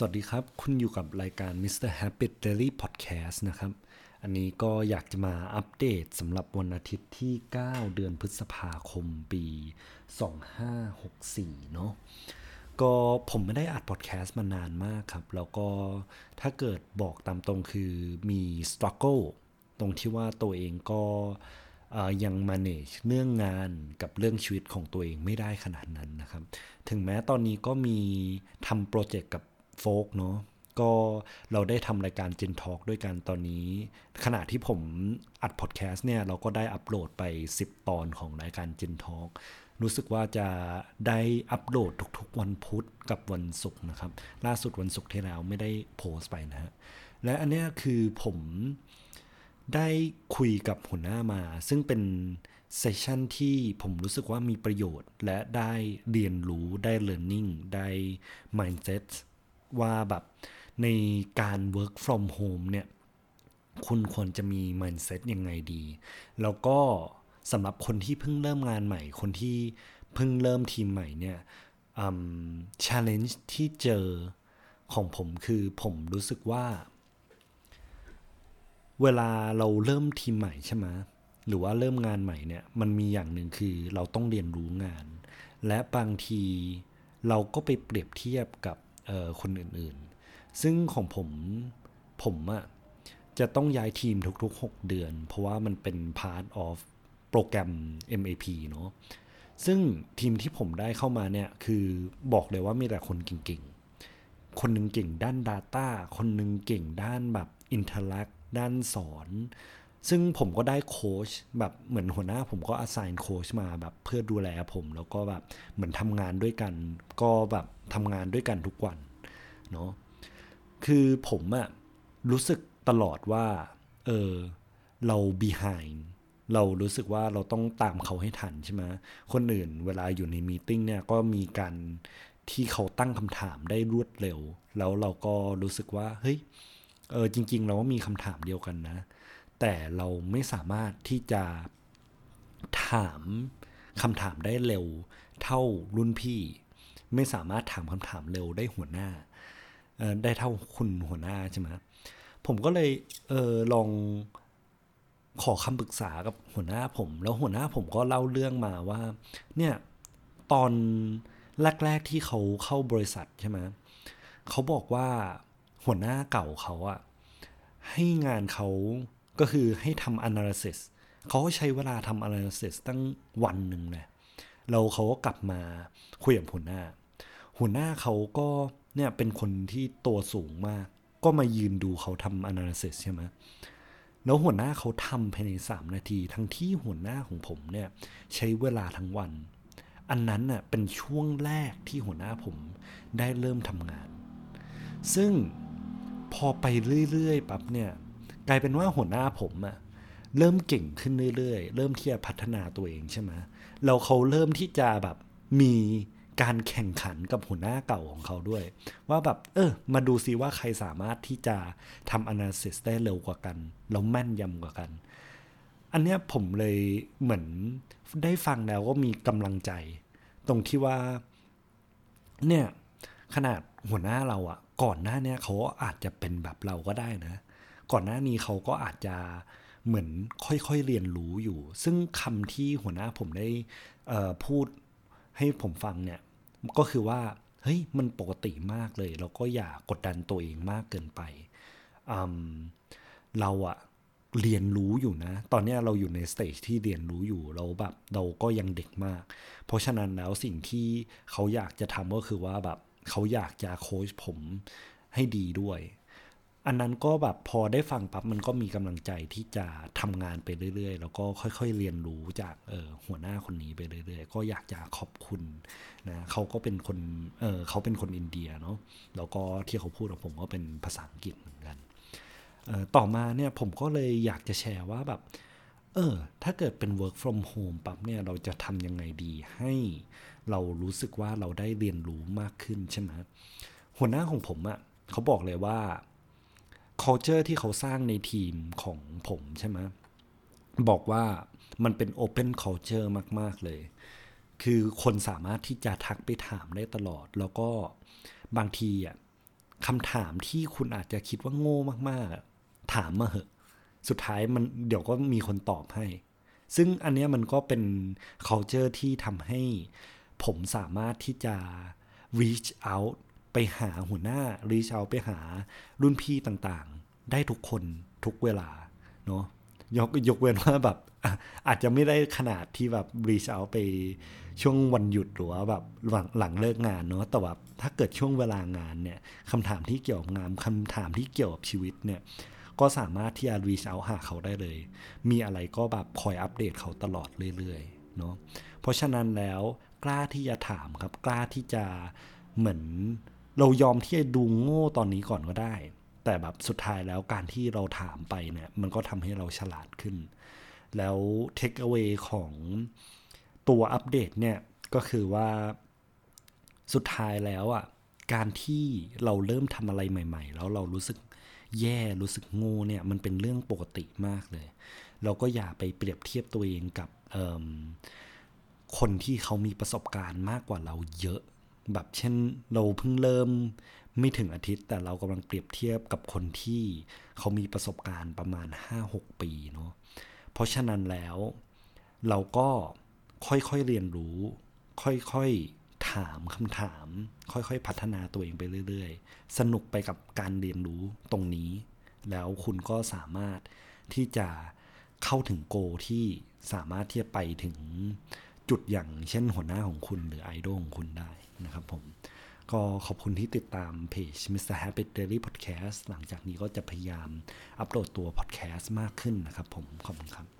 สวัสดีครับ คุณอยู่กับรายการ Mr. Habit Daily Podcast นะครับ อันนี้ก็อยากจะมาอัปเดตสำหรับวันอาทิตย์ที่ 9 เดือนพฤษภาคมปี 2564 เนาะก็ผมไม่ได้อัดพอดแคสต์มานานมากครับ แล้วก็ถ้าเกิดบอกตามตรงคือมี struggle ตรงที่ว่าตัวเองก็ยัง manage เรื่องงานกับเรื่องชีวิตของตัวเองไม่ได้ขนาดนั้นนะครับ ถึงแม้ตอนนี้ก็มีทำโปรเจกต์กับ โฟกเนาะก็เราได้ทำรายการ Gen Talk ด้วยกันตอนนี้ ขณะที่ผมอัดพอดแคสต์เนี่ยเราก็ได้อัปโหลดไป 10 ตอนของรายการ Gen Talk รู้สึกว่าจะได้อัปโหลดทุกๆ วันพุธกับวันศุกร์นะครับ ล่าสุดวันศุกร์ที่แล้วไม่ได้โพสต์ไปนะฮะและอันนี้คือผมได้คุยกับหัวหน้ามา ซึ่งเป็นเซสชันที่ผมรู้สึกว่ามีประโยชน์ และได้เรียนรู้ได้ learning ได้ mindset ว่าแบบในการ work from home เนี่ย คุณควรจะมี mindset ยังไงดี แล้วก็สำหรับคนที่เพิ่งเริ่มงานใหม่ คนที่เพิ่งเริ่มทีมใหม่เนี่ย challenge ที่เจอของผมคือผมรู้สึกว่า เวลาเราเริ่มทีมใหม่ใช่ไหมหรือว่าเริ่มงานใหม่เนี่ย มันมีอย่างหนึ่งคือเราต้องเรียนรู้งาน และบางทีเราก็ไปเปรียบเทียบกับ คนอื่นๆ ซึ่งของผมผมอะจะต้องย้ายทีมทุกๆ 6 เดือน เพราะว่ามันเป็น part of โปรแกรม MAP เนาะซึ่งทีมที่ผมได้เข้ามาเนี่ยคือบอกเลยว่ามีแต่คนเก่งๆ คนหนึ่งเก่งด้าน Data คนหนึ่งเก่งด้านแบบ Interact ด้านสอน ซึ่งผมก็ได้โค้ชแบบเหมือนหัวหน้าผมก็อาศัยโค้ชมาแบบเพื่อดูแลผมแล้วก็แบบเหมือนทำงานด้วยกัน ก็แบบทำงานด้วยกันทุกวันเนาะคือผมอะรู้สึกตลอดว่าเออเรา behind เรารู้สึกว่าเราต้องตามเขาให้ทันใช่ไหมคนอื่นเวลาอยู่ในมีติ้งเนี่ยก็มีการที่เขาตั้งคำถามได้รวดเร็ว แล้วเราก็รู้สึกว่าเฮ้ยเออจริง ๆ เราก็มีคำถามเดียวกันนะ แต่เราไม่สามารถที่จะถามคำถามได้เร็วเท่ารุ่นพี่ ไม่สามารถถามคำถามเร็วได้หัวหน้าได้เท่าคุณหัวหน้าใช่ไหมผมก็เลยเออลองขอคำปรึกษากับหัวหน้าผม แล้วหัวหน้าผมก็เล่าเรื่องมาว่า เนี่ยตอนแรก ๆ ที่เขาเข้าบริษัทใช่ไหมเขาบอกว่าหัวหน้าเก่าเขาอะให้งานเขา ก็คือให้ทำ analysis เขาก็ใช้เวลาทำ analysis ตั้งวันหนึ่งเลยเราเขาก็กลับมาคุยกับหัวหน้า หัวหน้าเขาก็เนี่ยเป็นคนที่ตัวสูงมาก ก็มายืนดูเขาทำ analysis ใช่ไหมแล้วหัวหน้าเขาทำภายใน 3 นาที ทั้งที่หัวหน้าของผมเนี่ยใช้เวลาทั้งวัน อันนั้นน่ะเป็นช่วงแรกที่หัวหน้าผมได้เริ่มทำงาน ซึ่งพอไปเรื่อยๆปั๊บเนี่ย กลายเป็นว่าหัวหน้าผมอะเริ่มเก่งขึ้นเรื่อยๆ เริ่มที่จะพัฒนาตัวเองใช่ไหมเราเขาเริ่มที่จะแบบมีการแข่งขันกับหัวหน้าเก่าของเขาด้วย ว่าแบบ เออ มาดูซิว่าใครสามารถที่จะทำ analysis ได้เร็วกว่ากันแล้วแม่นยำกว่ากัน อันเนี้ยผมเลยเหมือนได้ฟังแล้วก็มีกำลังใจ ตรงที่ว่า เนี่ย ขนาดหัวหน้าเราอะก่อนหน้าเนี้ยเขาอาจจะเป็นแบบเราก็ได้นะ ก่อนหน้านี้เขาก็อาจจะเหมือนค่อยๆเรียนรู้อยู่ ซึ่งคำที่หัวหน้าผมได้พูดให้ผมฟังเนี่ยก็คือว่าเฮ้ยมันปกติมากเลย เราก็อย่ากดดันตัวเองมากเกินไปเราอะเรียนรู้อยู่นะ ตอนนี้เราอยู่ในสเตจที่เรียนรู้อยู่เราแบบเราก็ยังเด็กมาก เพราะฉะนั้นแล้วสิ่งที่เขาอยากจะทำก็คือว่าแบบเขาอยากจะโค้ชผมให้ดีด้วย อันนั้นก็แบบพอได้ฟังปั๊บมันก็มีกำลังใจที่จะทำงานไปเรื่อย ๆ แล้วก็ค่อย ๆ เรียนรู้จากเออหัวหน้าคนนี้ไปเรื่อย ๆ ก็อยากจะขอบคุณนะเขาก็เป็นคนเออเขาเป็นคนอินเดียเนาะแล้วก็ที่เขาพูดกับผมก็เป็นภาษาอังกฤษเหมือนกันเออต่อมาเนี่ยผมก็เลยอยากจะแชร์ว่าแบบเออถ้าเกิดเป็น work from home ปั๊บเนี่ยเราจะทำยังไงดีให้เรารู้สึกว่าเราได้เรียนรู้มากขึ้นใช่ไหมหัวหน้าของผมอะ่ะเขาบอกเลยว่า culture ที่เขาสร้างในทีมของผมใช่ไหมบอกว่ามันเป็น open culture มาก ๆ เลย คือคนสามารถที่จะทักไปถามได้ตลอด แล้วก็บางทีอะคำถามที่คุณอาจจะคิดว่าโง่มาก ๆ ถามมาเหอะ สุดท้ายมันเดี๋ยวก็มีคนตอบให้ ซึ่งอันเนี้ยมันก็เป็น culture ที่ทำให้ผมสามารถที่จะ reach out หาหัวหน้า reach out ไปหารุ่นพี่ต่างๆ ได้ทุกคนทุกเวลาเนาะยกยกเว้นว่าแบบอาจจะไม่ได้ขนาดที่แบบ reach out ไปช่วงวันหยุดหรือว่าแบบหลังหลังเลิกงานเนาะแต่ว่าถ้าเกิดช่วงเวลางานเนี่ยคำถามที่เกี่ยวกับงานคำถามที่เกี่ยวกับชีวิตเนี่ยก็สามารถที่จะ reach out หาเขาได้เลย มีอะไรก็แบบคอยอัปเดตเขาตลอดเรื่อยๆเนาะเพราะฉะนั้นแล้วกล้าที่จะถามครับกล้าที่จะเหมือน เรายอมที่จะดูโง่ตอนนี้ก่อนก็ได้ แต่แบบสุดท้ายแล้วการที่เราถามไปเนี่ยมันก็ทำให้เราฉลาดขึ้น แล้ว take away ของตัวอัปเดตเนี่ยก็คือว่าสุดท้ายแล้วอะการที่เราเริ่มทำอะไรใหม่ ๆ แล้วเรารู้สึกแย่รู้สึกโง่เนี่ยมันเป็นเรื่องปกติมากเลย เราก็อย่าไปเปรียบเทียบตัวเองกับคนที่เขามีประสบการณ์มากกว่าเราเยอะ แบบเช่นเราเพิ่งเริ่มไม่ถึงอาทิตย์ แต่เรากำลังเปรียบเทียบกับคนที่เขามีประสบการณ์ประมาณ 5-6 ปีเนาะเพราะฉะนั้นแล้วเราก็ค่อยๆเรียนรู้ ค่อยๆถามคำถาม ค่อยๆพัฒนาตัวเองไปเรื่อย ๆ สนุกไปกับการเรียนรู้ตรงนี้ แล้วคุณก็สามารถที่จะเข้าถึงโกที่สามารถที่จะไปถึง จุดอย่างเช่นหัวหน้าของคุณหรือไอดอลของคุณได้นะครับผม ก็ขอบคุณที่ติดตามเพจ Mr. Happy Daily Podcast หลังจากนี้ก็จะพยายามอัปโหลดตัว podcast มากขึ้นนะครับผม ขอบคุณครับ